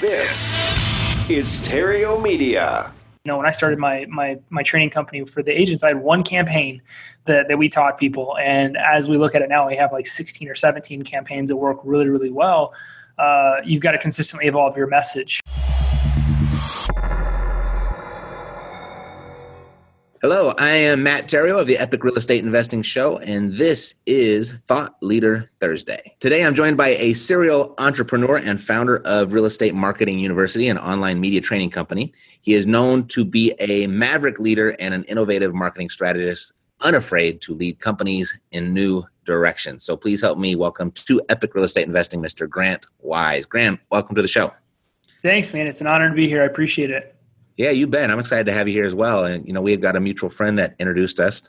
This is Theriault Media. You know, when I started my my my training company for the agents, I had one campaign that, that we taught people, and as we look at it now, we have like 16 or 17 campaigns that work really really well. Uh, you've got to consistently evolve your message. Hello, I am Matt Theriault of the Epic Real Estate Investing Show, and this is Thought Leader Thursday. Today, I'm joined by a serial entrepreneur and founder of Real Estate Marketing University, an online media training company. He is known to be a maverick leader and an innovative marketing strategist, unafraid to lead companies in new directions. So, please help me welcome to Epic Real Estate Investing, Mr. Grant Wise. Grant, welcome to the show. Thanks, man. It's an honor to be here. I appreciate it. Yeah, you bet. I'm excited to have you here as well. And you know, we had got a mutual friend that introduced us,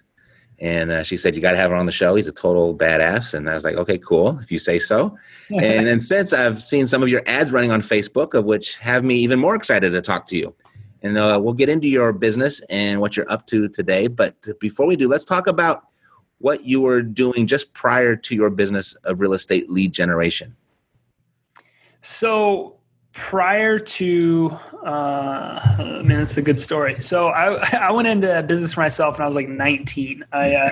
and uh, she said you got to have her on the show. He's a total badass, and I was like, okay, cool, if you say so. and then since I've seen some of your ads running on Facebook, of which have me even more excited to talk to you. And uh, we'll get into your business and what you're up to today. But before we do, let's talk about what you were doing just prior to your business of real estate lead generation. So prior to uh I mean it's a good story. So I I went into business for myself when I was like 19. I uh,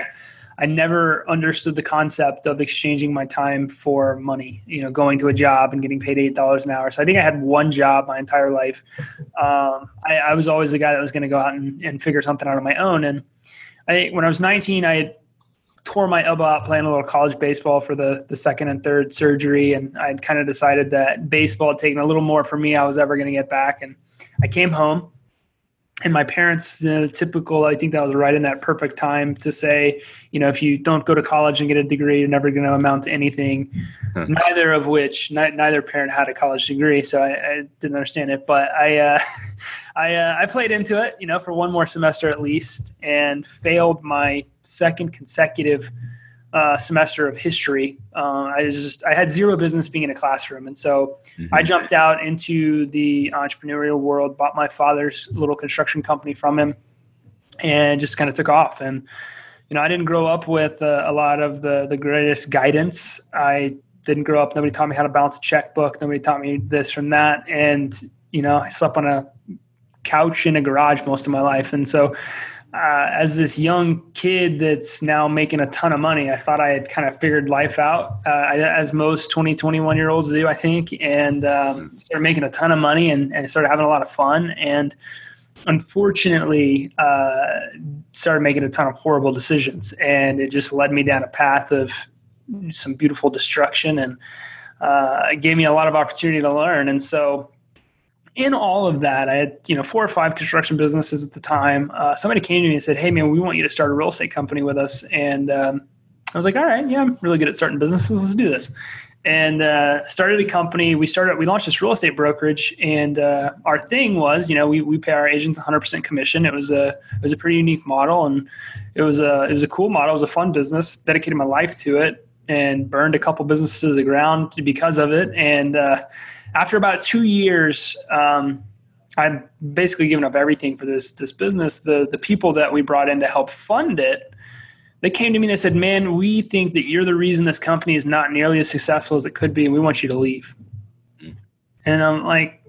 I never understood the concept of exchanging my time for money. You know, going to a job and getting paid eight dollars an hour. So I think I had one job my entire life. Um, I, I was always the guy that was going to go out and, and figure something out on my own. And I when I was 19, I had tore my elbow out playing a little college baseball for the the second and third surgery, and I'd kind of decided that baseball had taken a little more from me I was ever going to get back. And I came home, and my parents, you know, typical, I think that was right in that perfect time to say, you know, if you don't go to college and get a degree, you're never going to amount to anything. neither of which, neither parent had a college degree, so I, I didn't understand it. But I, uh, I, uh, I played into it, you know, for one more semester at least, and failed my second consecutive uh, semester of history. Uh, I just I had zero business being in a classroom, and so mm-hmm. I jumped out into the entrepreneurial world, bought my father's little construction company from him, and just kind of took off. And you know, I didn't grow up with uh, a lot of the the greatest guidance. I didn't grow up. Nobody taught me how to balance a checkbook. Nobody taught me this from that. And you know, I slept on a couch in a garage most of my life, and so uh, as this young kid that's now making a ton of money, I thought I had kind of figured life out, uh, as most 20, 21 year olds do, I think, and um, started making a ton of money and, and started having a lot of fun. And unfortunately, uh, started making a ton of horrible decisions. And it just led me down a path of some beautiful destruction and uh, gave me a lot of opportunity to learn. And so, in all of that, I had you know four or five construction businesses at the time. Uh, somebody came to me and said, "Hey man, we want you to start a real estate company with us." And um, I was like, "All right, yeah, I'm really good at starting businesses. Let's do this." And uh, started a company. We started. We launched this real estate brokerage, and uh, our thing was, you know, we, we pay our agents 100% commission. It was a it was a pretty unique model, and it was a it was a cool model. It was a fun business. Dedicated my life to it, and burned a couple businesses to the ground because of it. And uh, after about two years, um, I'd basically given up everything for this this business. The the people that we brought in to help fund it, they came to me and they said, "Man, we think that you're the reason this company is not nearly as successful as it could be, and we want you to leave." Mm. And I'm like,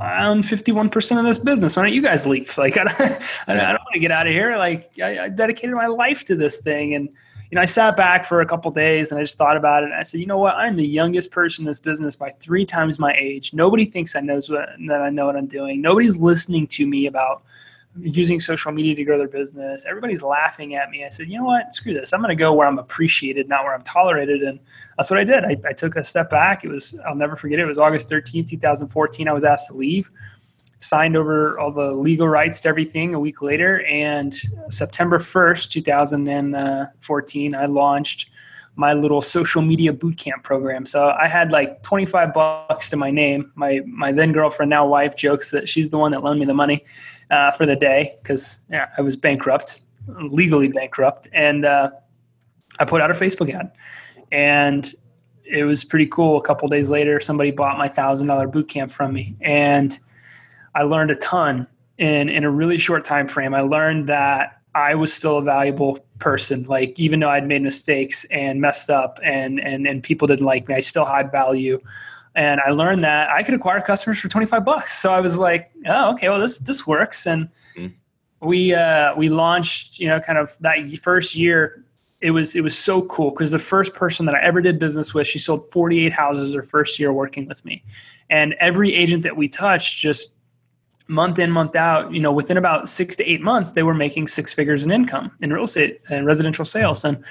"I'm 51 percent of this business. Why don't you guys leave? Like, I don't, I don't want to get out of here. Like, I, I dedicated my life to this thing, and." You know, I sat back for a couple days and I just thought about it. And I said, you know what? I'm the youngest person in this business by three times my age. Nobody thinks I knows what that I know what I'm doing. Nobody's listening to me about using social media to grow their business. Everybody's laughing at me. I said, you know what? Screw this. I'm going to go where I'm appreciated, not where I'm tolerated. And that's what I did. I, I took a step back. It was, I'll never forget it. It was August 13, 2014. I was asked to leave signed over all the legal rights to everything a week later. And September 1st, 2014, I launched my little social media bootcamp program. So I had like 25 bucks to my name. My my then girlfriend, now wife, jokes that she's the one that loaned me the money uh, for the day because yeah, I was bankrupt, legally bankrupt, and uh, I put out a Facebook ad, and it was pretty cool. A couple days later, somebody bought my thousand dollar bootcamp from me, and I learned a ton in in a really short time frame. I learned that I was still a valuable person. Like even though I'd made mistakes and messed up and and and people didn't like me, I still had value. and I learned that I could acquire customers for 25 bucks. So I was like, oh, okay, well this this works. And mm. we uh, we launched, you know, kind of that first year. It was it was so cool because the first person that I ever did business with, she sold 48 houses her first year working with me, and every agent that we touched just month in month out you know within about six to eight months they were making six figures in income in real estate and residential sales. And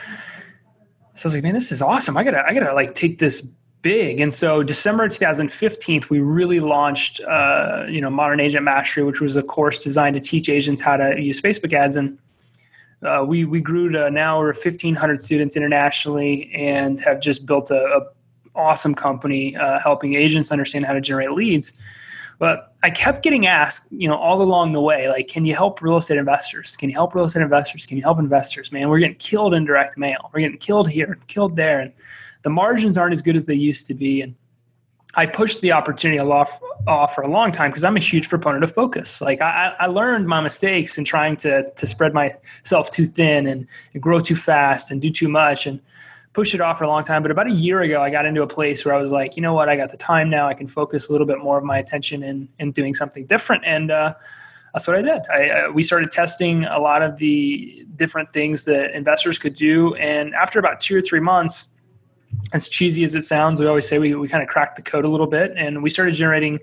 so i was like man this is awesome. I gotta i gotta like take this big. And so december 2015 we really launched uh, you know modern agent mastery which was a course designed to teach agents how to use facebook ads. And uh, we we grew to now over 1500 students internationally and have just built a, a awesome company uh, helping agents understand how to generate leads but I kept getting asked, you know, all along the way, like, can you help real estate investors? Can you help real estate investors? Can you help investors? Man, we're getting killed in direct mail. We're getting killed here, killed there. And the margins aren't as good as they used to be. And I pushed the opportunity off, off uh, for a long time because I'm a huge proponent of focus. Like I, I learned my mistakes in trying to, to spread myself too thin and, and grow too fast and do too much. And pushed it off for a long time. But about a year ago, I got into a place where I was like, you know what, I got the time now. I can focus a little bit more of my attention in in doing something different, and uh, that's what I did. I, we started testing a lot of the different things that investors could do, and after about two or three months. As cheesy as it sounds, we always say we, we kind of cracked the code a little bit and we started generating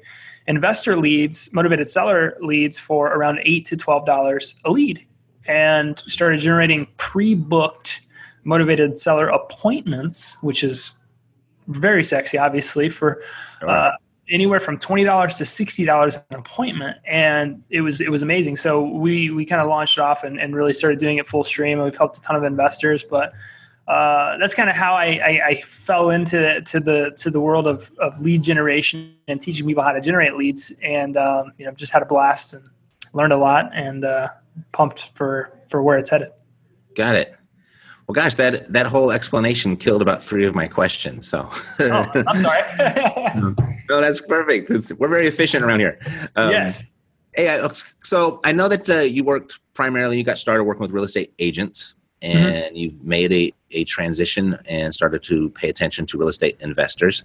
investor leads, motivated seller leads for around eight to twelve dollars a lead, and started generating pre-booked motivated seller appointments, which is very sexy, obviously, for uh, anywhere from twenty dollars to sixty dollars an appointment, and it was it was amazing. So we we kind of launched it off and, and really started doing it full stream. And we've helped a ton of investors, but uh, that's kind of how I, I, I, fell into to the to the world of, of lead generation and teaching people how to generate leads, and um, you know just had a blast and learned a lot, and uh, pumped for for where it's headed. Got it. Well, gosh, that that whole explanation killed about three of my questions. So, oh, I'm sorry. no, that's perfect. It's, we're very efficient around here. Um, yes. Hey, so I know that uh, you worked primarily. You got started working with real estate agents, mm-hmm. and mm-hmm. you've made a a transition and started to pay attention to real estate investors.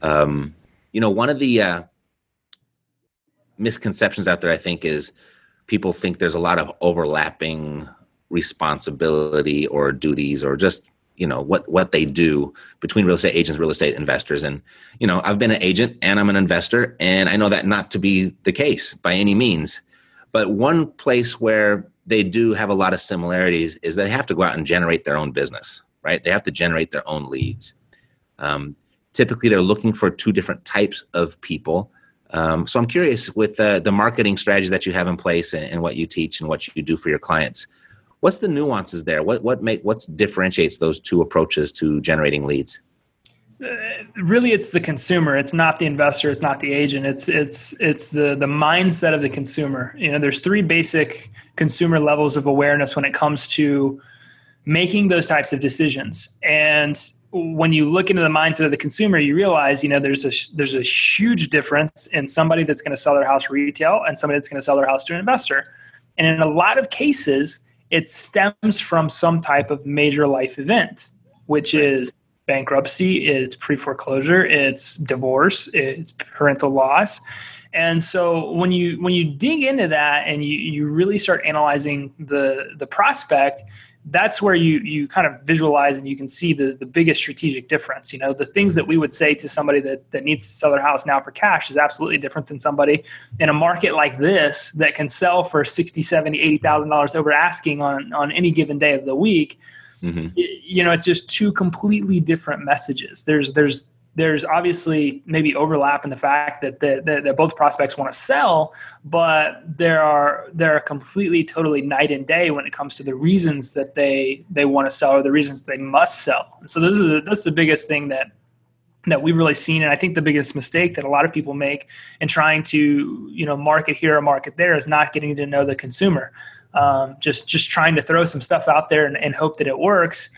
Um, you know, one of the uh, misconceptions out there, I think, is people think there's a lot of overlapping responsibility or duties or just you know what what they do between real estate agents real estate investors. And you know i've been an agent and i'm an investor and i know that not to be the case by any means. But one place where they do have a lot of similarities is they have to go out and generate their own business right? They have to generate their own leads. Um, typically they're looking for two different types of people. Um, so i'm curious with uh, the marketing strategies that you have in place and, and what you teach and what you do for your clients What's the nuances there? What what make what differentiates those two approaches to generating leads? Uh, really it's the consumer. It's not the investor. It's not the agent. It's it's it's the the mindset of the consumer. You know there's three basic consumer levels of awareness when it comes to making those types of decisions. And when you look into the mindset of the consumer you realize you know there's a there's a huge difference in somebody that's going to sell their house retail and somebody that's going to sell their house to an investor. And in a lot of cases it stems from some type of major life event, which is bankruptcy, it's pre foreclosure, it's divorce, it's parental loss. And so when you when you dig into that and you, you really start analyzing the the prospect, that's where you you kind of visualize and you can see the the biggest strategic difference you know? The things that we would say to somebody that that needs to sell their house now for cash is absolutely different than somebody in a market like this that can sell for 60 70 80 thousand dollars over asking on on any given day of the week. Mm-hmm. you know it's just two completely different messages. There's there's there's obviously maybe overlap in the fact that, that, that both prospects want to sell, but there are there are completely totally night and day when it comes to the reasons that they they want to sell or the reasons they must sell. so this is the, that's the biggest thing that that we've really seen, and I think the biggest mistake that a lot of people make in trying to you know market here or market there is not getting to know the consumer. Um, just just trying to throw some stuff out there and, and hope that it works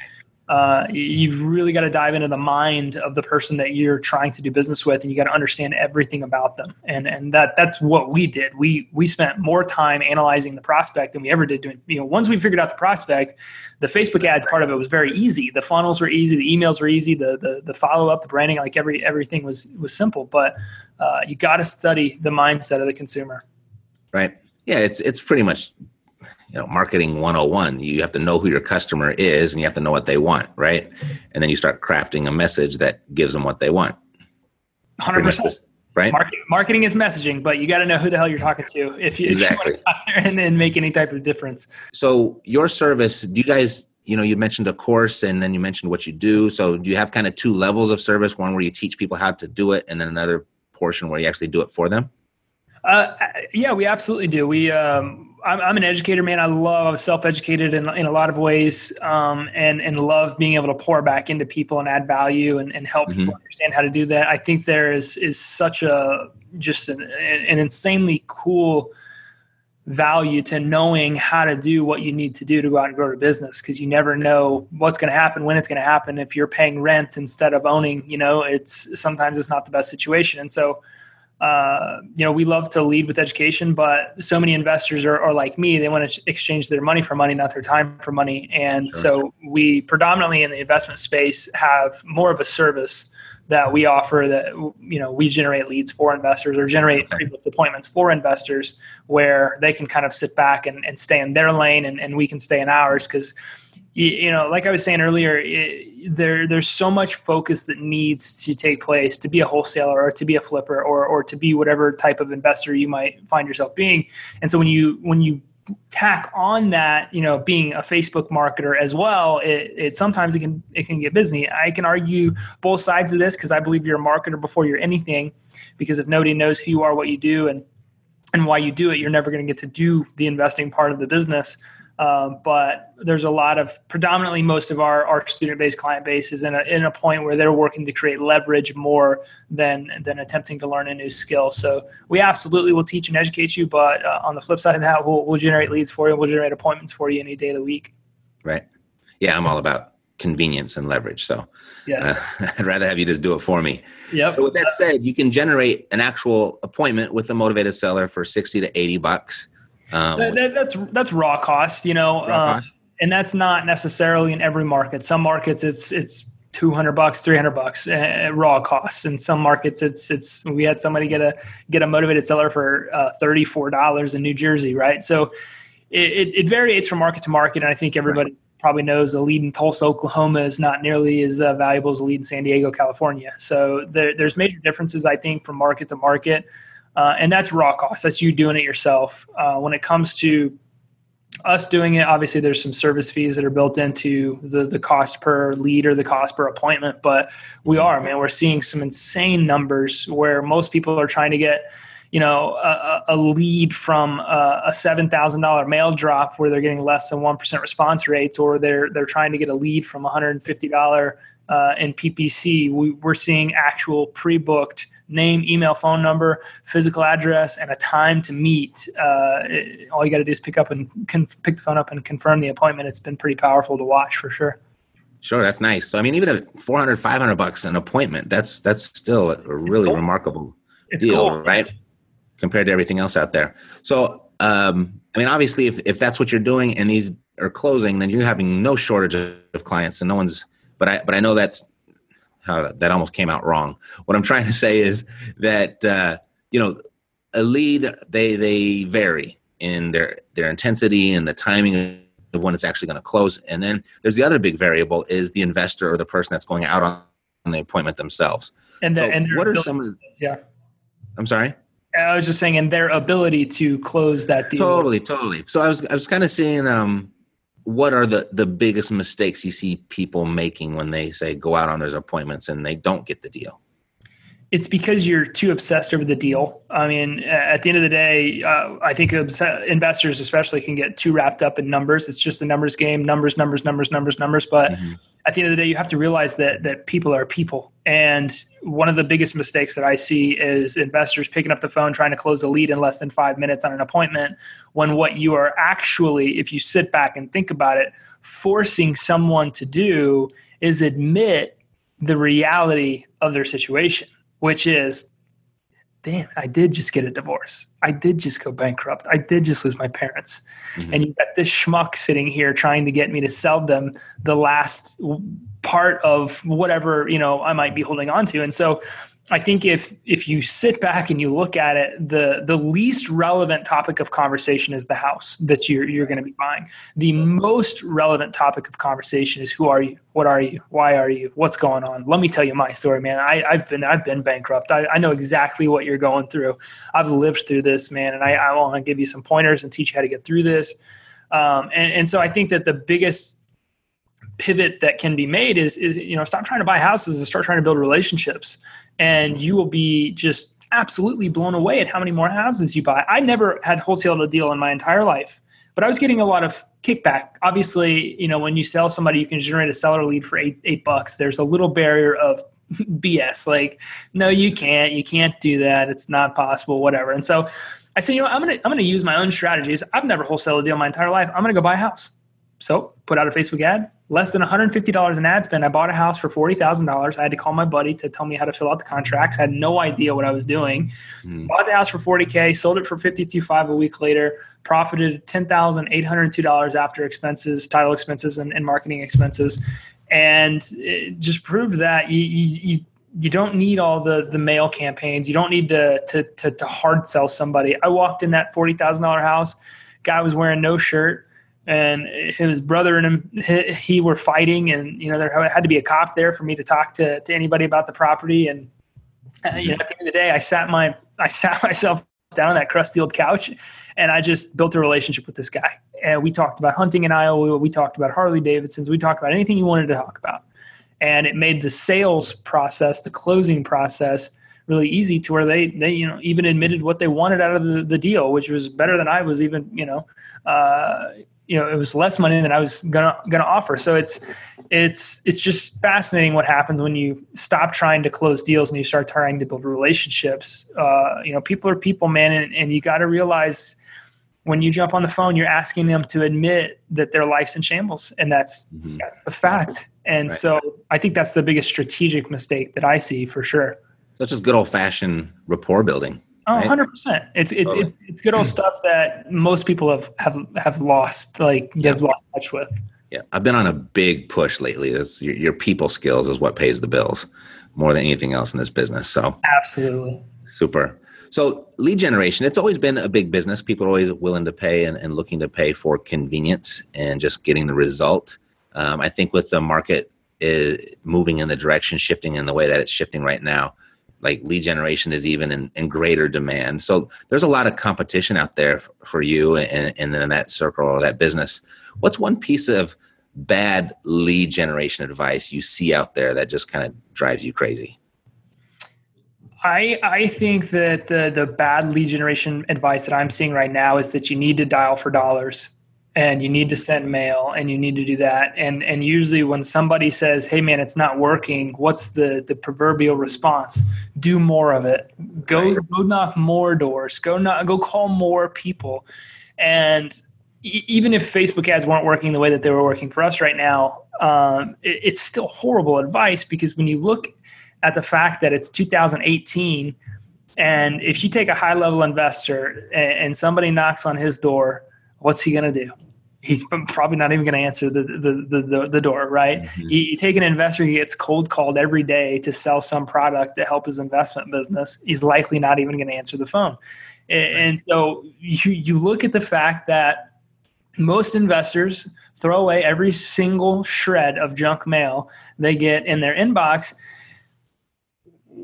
uh, you've really got to dive into the mind of the person that you're trying to do business with, and you got to understand everything about them. And and that that's what we did. We we spent more time analyzing the prospect than we ever did doing. You know, once we figured out the prospect, the Facebook ads part of it was very easy. The funnels were easy. The emails were easy. The the, the follow up, the branding, like every everything was was simple. But uh, you got to study the mindset of the consumer. Right. Yeah. It's it's pretty much you know marketing 101 you have to know who your customer is and you have to know what they want right? And then you start crafting a message that gives them what they want. 100% right? Marketing, marketing is messaging but you got to know who the hell you're talking to if you, exactly. if you want to there and then make any type of difference. So your service do you guys you know you mentioned a course and then you mentioned what you do. So do you have kind of two levels of service one where you teach people how to do it and then another portion where you actually do it for them? Uh, yeah we absolutely do. We um, I'm, I'm an educator, man. I love, I was self-educated in, in a lot of ways um, and, and love being able to pour back into people and add value and, and help mm-hmm. people understand how to do that. I think there is, is such a, just an, an insanely cool value to knowing how to do what you need to do to go out and grow a business because you never know what's going to happen when it's going to happen if you're paying rent instead of owning you know it's sometimes it's not the best situation and so uh, you know, we love to lead with education, but so many investors are, are, like me. They want to exchange their money for money, not their time for money. And sure. so we predominantly in the investment space have more of a service that we offer that, you know, we generate leads for investors or generate pre-booked appointments for investors where they can kind of sit back and, and stay in their lane and, and we can stay in ours. Cause you, you know, like I was saying earlier, it, there there's so much focus that needs to take place to be a wholesaler or to be a flipper or or to be whatever type of investor you might find yourself being. And so when you when you tack on that, you know, being a Facebook marketer as well, it, it sometimes it can it can get busy. I can argue both sides of this because I believe you're a marketer before you're anything. Because if nobody knows who you are, what you do, and and why you do it, you're never going to get to do the investing part of the business. Um, but there's a lot of predominantly most of our, our student based client base is in a, in a point where they're working to create leverage more than than attempting to learn a new skill. So we absolutely will teach and educate you, but uh, on the flip side of that, we'll, we'll generate leads for you. We'll generate appointments for you any day of the week. Right. Yeah, I'm all about convenience and leverage. So yes. Uh, I'd rather have you just do it for me. Yep. So with that said, you can generate an actual appointment with a motivated seller for 60 to 80 bucks. Um, that, that's that's raw cost, you know, uh, and that's not necessarily in every market. Some markets it's it's 200 bucks 300 bucks uh, raw cost. In some markets it's it's we had somebody get a get a motivated seller for uh, 34 dollars in new jersey right? So it, it, varies from market to market and i think everybody right. probably knows a lead in tulsa oklahoma is not nearly as uh, valuable as a lead in san diego california. So there, there's major differences i think from market to market uh, and that's raw cost. That's you doing it yourself. Uh, when it comes to us doing it, obviously there's some service fees that are built into the the cost per lead or the cost per appointment. But we are, man, we're seeing some insane numbers where most people are trying to get you know a, a lead from a, a seven thousand dollar mail drop where they're getting less than one percent response rates, or they're they're trying to get a lead from one hundred and fifty dollar uh, in PPC. We, we're seeing actual pre booked name, email, phone number, physical address, and a time to meet. Uh, it, all you got to do is pick up and con- pick the phone up and confirm the appointment. It's been pretty powerful to watch for sure. Sure, that's nice. So I mean, even at 400, 500 bucks an appointment, that's that's still a really cool. remarkable it's deal, cool. right? Compared to everything else out there. So um, I mean, obviously, if if that's what you're doing and these are closing, then you're having no shortage of clients, and no one's. But I but I know that's how that almost came out wrong. What I'm trying to say is that uh, you know a lead they they vary in their their intensity and the timing of when it's actually going to close. And then there's the other big variable is the investor or the person that's going out on, the appointment themselves. And, the, so and what are some of the, yeah. I'm sorry. I was just saying, in their ability to close that deal. Totally, totally. So I was I was kind of seeing um what are the the biggest mistakes you see people making when they say go out on those appointments and they don't get the deal it's because you're too obsessed over the deal. I mean, at the end of the day, uh, I think investors, especially, can get too wrapped up in numbers. It's just a numbers game: numbers, numbers, numbers, numbers, numbers. But mm-hmm. at the end of the day, you have to realize that that people are people. And one of the biggest mistakes that I see is investors picking up the phone trying to close a lead in less than five minutes on an appointment. When what you are actually, if you sit back and think about it, forcing someone to do is admit the reality of their situation, which is damn, I did just get a divorce. I did just go bankrupt. I did just lose my parents. Mm-hmm. And you've got this schmuck sitting here trying to get me to sell them the last part of whatever, you know, I might be holding on to. And so I think if if you sit back and you look at it, the the least relevant topic of conversation is the house that you're you're going to be buying. The most relevant topic of conversation is who are you? What are you? Why are you? What's going on? Let me tell you my story, man. I, have been I've been bankrupt. I, I know exactly what you're going through. I've lived through this, man, and I, I want to give you some pointers and teach you how to get through this. Um, and, and so I think that the biggest pivot that can be made is is you know stop trying to buy houses and start trying to build relationships and you will be just absolutely blown away at how many more houses you buy. I never had wholesale a deal in my entire life, but I was getting a lot of kickback. Obviously, you know, when you sell somebody, you can generate a seller lead for eight eight bucks. There's a little barrier of BS, like, no, you can't, you can't do that. It's not possible, whatever. And so I said, you know, I'm gonna I'm gonna use my own strategies. I've never wholesale a deal my entire life. I'm gonna go buy a house. So put out a Facebook ad, less than $150 in ad spend. I bought a house for $40,000. I had to call my buddy to tell me how to fill out the contracts. I had no idea what I was doing. Mm. Bought the house for 40K, sold it for 52.5 a week later, profited $10,802 after expenses, title expenses, and, and marketing expenses. And it just proved that you, you, you don't need all the the mail campaigns. You don't need to to to, to hard sell somebody. I walked in that forty thousand dollar house. Guy was wearing no shirt and his brother and him he, were fighting and you know there had to be a cop there for me to talk to, to anybody about the property. And uh, you know at the end of the day i sat my i sat myself down on that crusty old couch and i just built a relationship with this guy. And we talked about hunting in iowa. We talked about harley davidsons. We talked about anything you wanted to talk about. And it made the sales process the closing process really easy to where they they you know even admitted what they wanted out of the, the deal which was better than i was even you know uh, you know it was less money than I was gonna gonna offer. So it's it's it's just fascinating what happens when you stop trying to close deals and you start trying to build relationships. Uh, you know, people are people, man, and, and you got to realize when you jump on the phone, you're asking them to admit that their life's in shambles, and that's mm-hmm. that's the fact. And right. so I think that's the biggest strategic mistake that I see for sure. That's just good old fashioned rapport building. Oh, 100 percent. It's it's, totally. it's it's good old stuff that most people have have have lost like yeah. have lost touch with. Yeah, I've been on a big push lately. That's your, your people skills is what pays the bills more than anything else in this business. So absolutely super. So lead generation, it's always been a big business. People are always willing to pay and, and looking to pay for convenience and just getting the result. Um, I think with the market is uh, moving in the direction, shifting in the way that it's shifting right now, like lead generation is even in, in greater demand. So there's a lot of competition out there for, for you and, and in that circle or that business. What's one piece of bad lead generation advice you see out there that just kind of drives you crazy? I, I think that the, the bad lead generation advice that I'm seeing right now is that you need to dial for dollars and you need to send mail and you need to do that. And and usually when somebody says hey man it's not working what's the the proverbial response? Do more of it. Go right. go knock more doors. Go not go call more people. And e- even if facebook ads weren't working the way that they were working for us right now um, it, it's still horrible advice because when you look at the fact that it's 2018 and if you take a high level investor and, and somebody knocks on his door what's he going to do he's probably not even going to answer the, the, the, the, door, right? Mm-hmm. You, you, take an investor who gets cold called every day to sell some product to help his investment business, he's likely not even going to answer the phone. And, and so you, you look at the fact that most investors throw away every single shred of junk mail they get in their inbox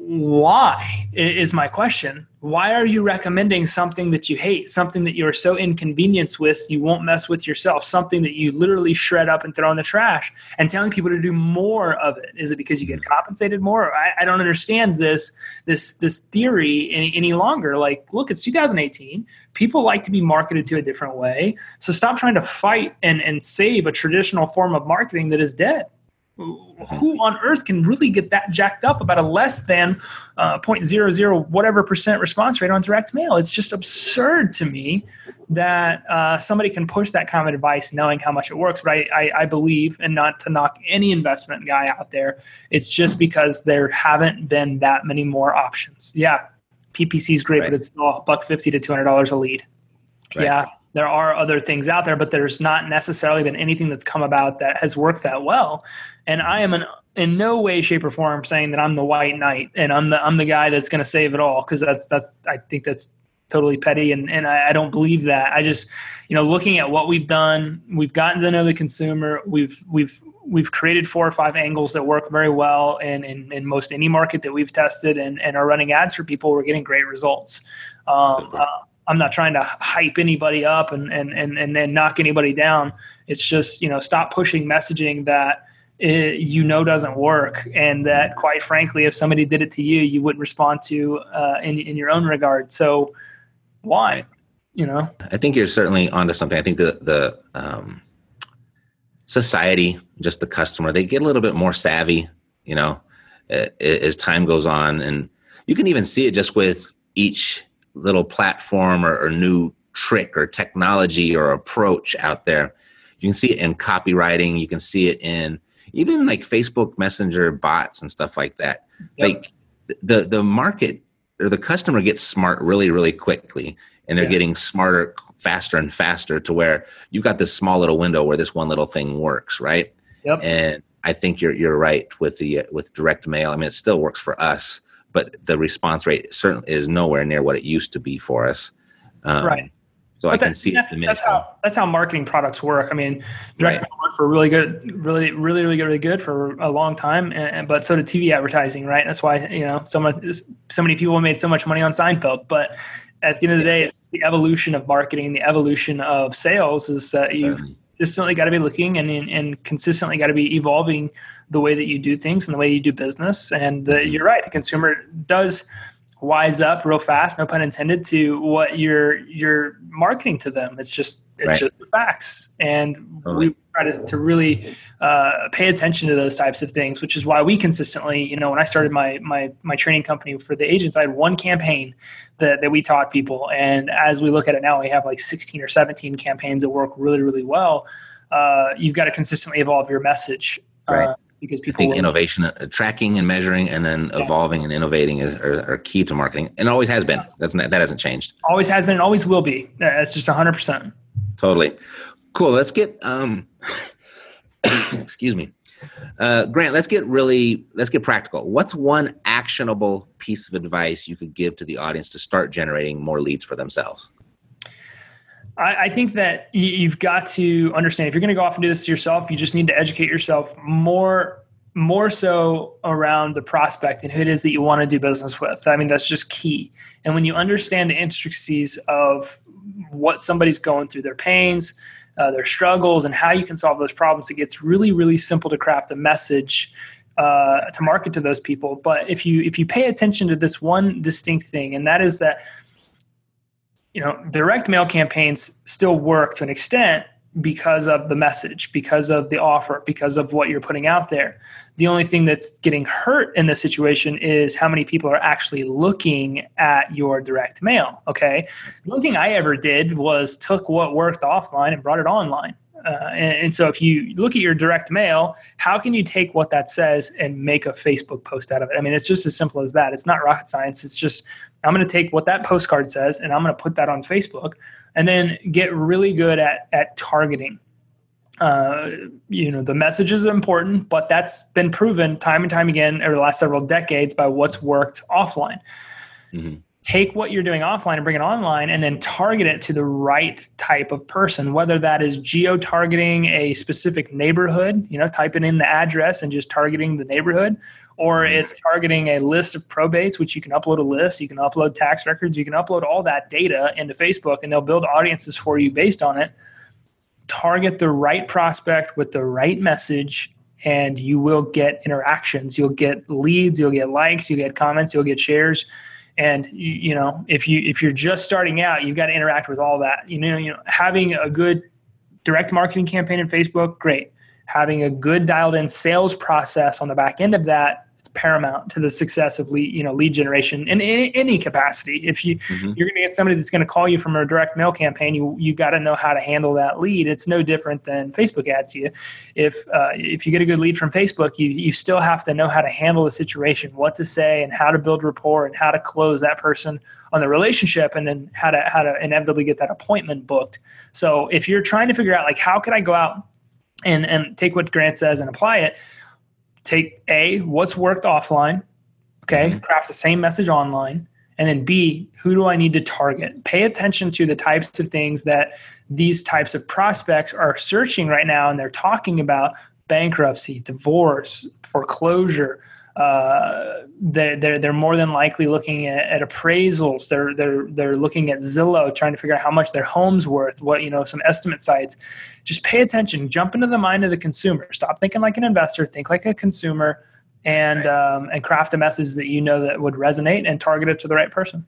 why is my question. Why are you recommending something that you hate something that you're so inconvenienced with you won't mess with yourself something that you literally shred up and throw in the trash and telling people to do more of it? Is it because you get compensated more? I, I don't understand this this this theory any, any longer. Like look it's 2018 people like to be marketed to a different way. So stop trying to fight and and save a traditional form of marketing that is dead who on earth can really get that jacked up about a less than uh, 0.00 whatever percent response rate on direct mail? It's just absurd to me that uh, somebody can push that kind of advice knowing how much it works. But I, I, I believe, and not to knock any investment guy out there, it's just because there haven't been that many more options. Yeah, PPC is great, right. but it's still buck fifty to two hundred dollars a lead. Right. Yeah, there are other things out there, but there's not necessarily been anything that's come about that has worked that well. And I am an, in no way, shape, or form saying that I'm the white knight and I'm the I'm the guy that's going to save it all because that's that's I think that's totally petty and and I, I don't believe that. I just you know looking at what we've done, we've gotten to know the consumer. We've we've we've created four or five angles that work very well in, in, in, most any market that we've tested and, and are running ads for people. We're getting great results. Um, uh, I'm not trying to hype anybody up and, and, and, and then knock anybody down. It's just, you know, stop pushing messaging that it, you know doesn't work. And that quite frankly, if somebody did it to you, you wouldn't respond to uh, in, in your own regard. So why, you know? I think you're certainly onto something. I think the, the, um, society, just the customer, they get a little bit more savvy, you know, as time goes on. And you can even see it just with each little platform or, or new trick or technology or approach out there. You can see it in copywriting. You can see it in even like Facebook Messenger bots and stuff like that. Yep. Like the the market or the customer gets smart really really quickly, and they're yeah. getting smarter faster and faster to where you've got this small little window where this one little thing works, right? Yep. And I think you're you're right with the with direct mail. I mean, it still works for us, but the response rate certainly is nowhere near what it used to be for us. Um, right. So but I can see that, that's how that's how marketing products work. I mean, direct right. worked for really good, really, really, really good, really good for a long time. And, but so did TV advertising, right? That's why you know so much, so many people made so much money on Seinfeld. But at the end of the day, it's the evolution of marketing, the evolution of sales is that you've consistently got to be looking and and consistently got to be evolving the way that you do things and the way you do business. And uh, you're right, the consumer does wise up real fast, no pun intended, to what you're you're marketing to them. It's just it's right. just the facts, and totally. we try to, to really uh, pay attention to those types of things, which is why we consistently, you know, when I started my my my training company for the agents, I had one campaign that that we taught people, and as we look at it now, we have like 16 or 17 campaigns that work really really well. Uh, you've got to consistently evolve your message. Right. Uh, because people I think innovation, uh, tracking and measuring, and then yeah. evolving and innovating is, are, are, key to marketing, and always has been. That's not, that hasn't changed. Always has been, and always will be. That's just hundred percent. Totally, cool. Let's get um, excuse me, uh, Grant. Let's get really let's get practical. What's one actionable piece of advice you could give to the audience to start generating more leads for themselves? I, I think that you've got to understand if you're going to go off and do this yourself, you just need to educate yourself more more so around the prospect and who it is that you want to do business with. I mean, that's just key. And when you understand the intricacies of what somebody's going through, their pains, uh, their struggles, and how you can solve those problems, it gets really, really simple to craft a message uh, to market to those people. But if you if you pay attention to this one distinct thing, and that is that you know, direct mail campaigns still work to an extent because of the message, because of the offer, because of what you're putting out there. The only thing that's getting hurt in this situation is how many people are actually looking at your direct mail. Okay. The only thing I ever did was took what worked offline and brought it online. Uh, and, and, so if you look at your direct mail, how can you take what that says and make a Facebook post out of it? I mean, it's just as simple as that. It's not rocket science. It's just I'm going to take what that postcard says and I'm going to put that on Facebook and then get really good at, at targeting. Uh, you know, the message is important, but that's been proven time and time again over the last several decades by what's worked offline. Mm-hmm. Take what you're doing offline and bring it online and then target it to the right type of person, whether that is geo targeting a specific neighborhood, you know, typing in the address and just targeting the neighborhood, or mm-hmm. it's targeting a list of probates, which you can upload a list, you can upload tax records, you can upload all that data into Facebook, and they'll build audiences for you based on it. Target the right prospect with the right message, and you will get interactions. You'll get leads, you'll get likes, you'll get comments, you'll get shares. And you, you know, if you if you're just starting out, you've got to interact with all that. You know, you know, having a good direct marketing campaign in Facebook, great having a good dialed in sales process on the back end of that paramount to the success of lead, you know, lead generation in any, any capacity. If you mm-hmm. you're going to get somebody that's going to call you from a direct mail campaign, you you got to know how to handle that lead. It's no different than Facebook ads. You, if uh, if you get a good lead from Facebook, you you still have to know how to handle the situation, what to say, and how to build rapport, and how to close that person on the relationship, and then how to how to inevitably get that appointment booked. So if you're trying to figure out like how can I go out and and take what Grant says and apply it take A, what's worked offline, okay, mm-hmm. craft the same message online, and then B, who do I need to target? Pay attention to the types of things that these types of prospects are searching right now, and they're talking about bankruptcy, divorce, foreclosure, uh, they're, they're, they're more than likely looking at, at, appraisals. They're, they're, they're looking at Zillow, trying to figure out how much their home's worth, what, you know, some estimate sites. Just pay attention, jump into the mind of the consumer. Stop thinking like an investor, think like a consumer and, right. um, and craft a message that you know that would resonate and target it to the right person.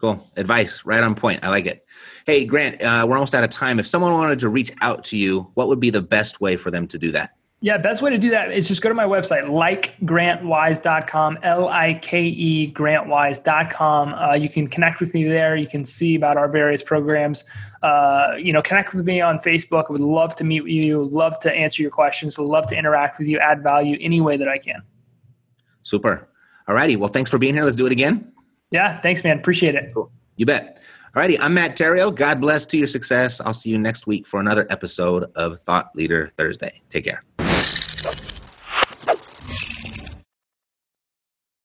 Cool advice, right on point. I like it. Hey, Grant, uh, we're almost out of time. If someone wanted to reach out to you, what would be the best way for them to do that? Yeah, best way to do that is just go to my website, likegrantwise.com, L I K E grantwise.com. Uh, you can connect with me there. You can see about our various programs. Uh, you know, connect with me on Facebook. I would love to meet with you, love to answer your questions, love to interact with you, add value any way that I can. Super. All righty. Well, thanks for being here. Let's do it again. Yeah, thanks, man. Appreciate it. Cool. You bet. All righty. I'm Matt Theriault. God bless to your success. I'll see you next week for another episode of Thought Leader Thursday. Take care.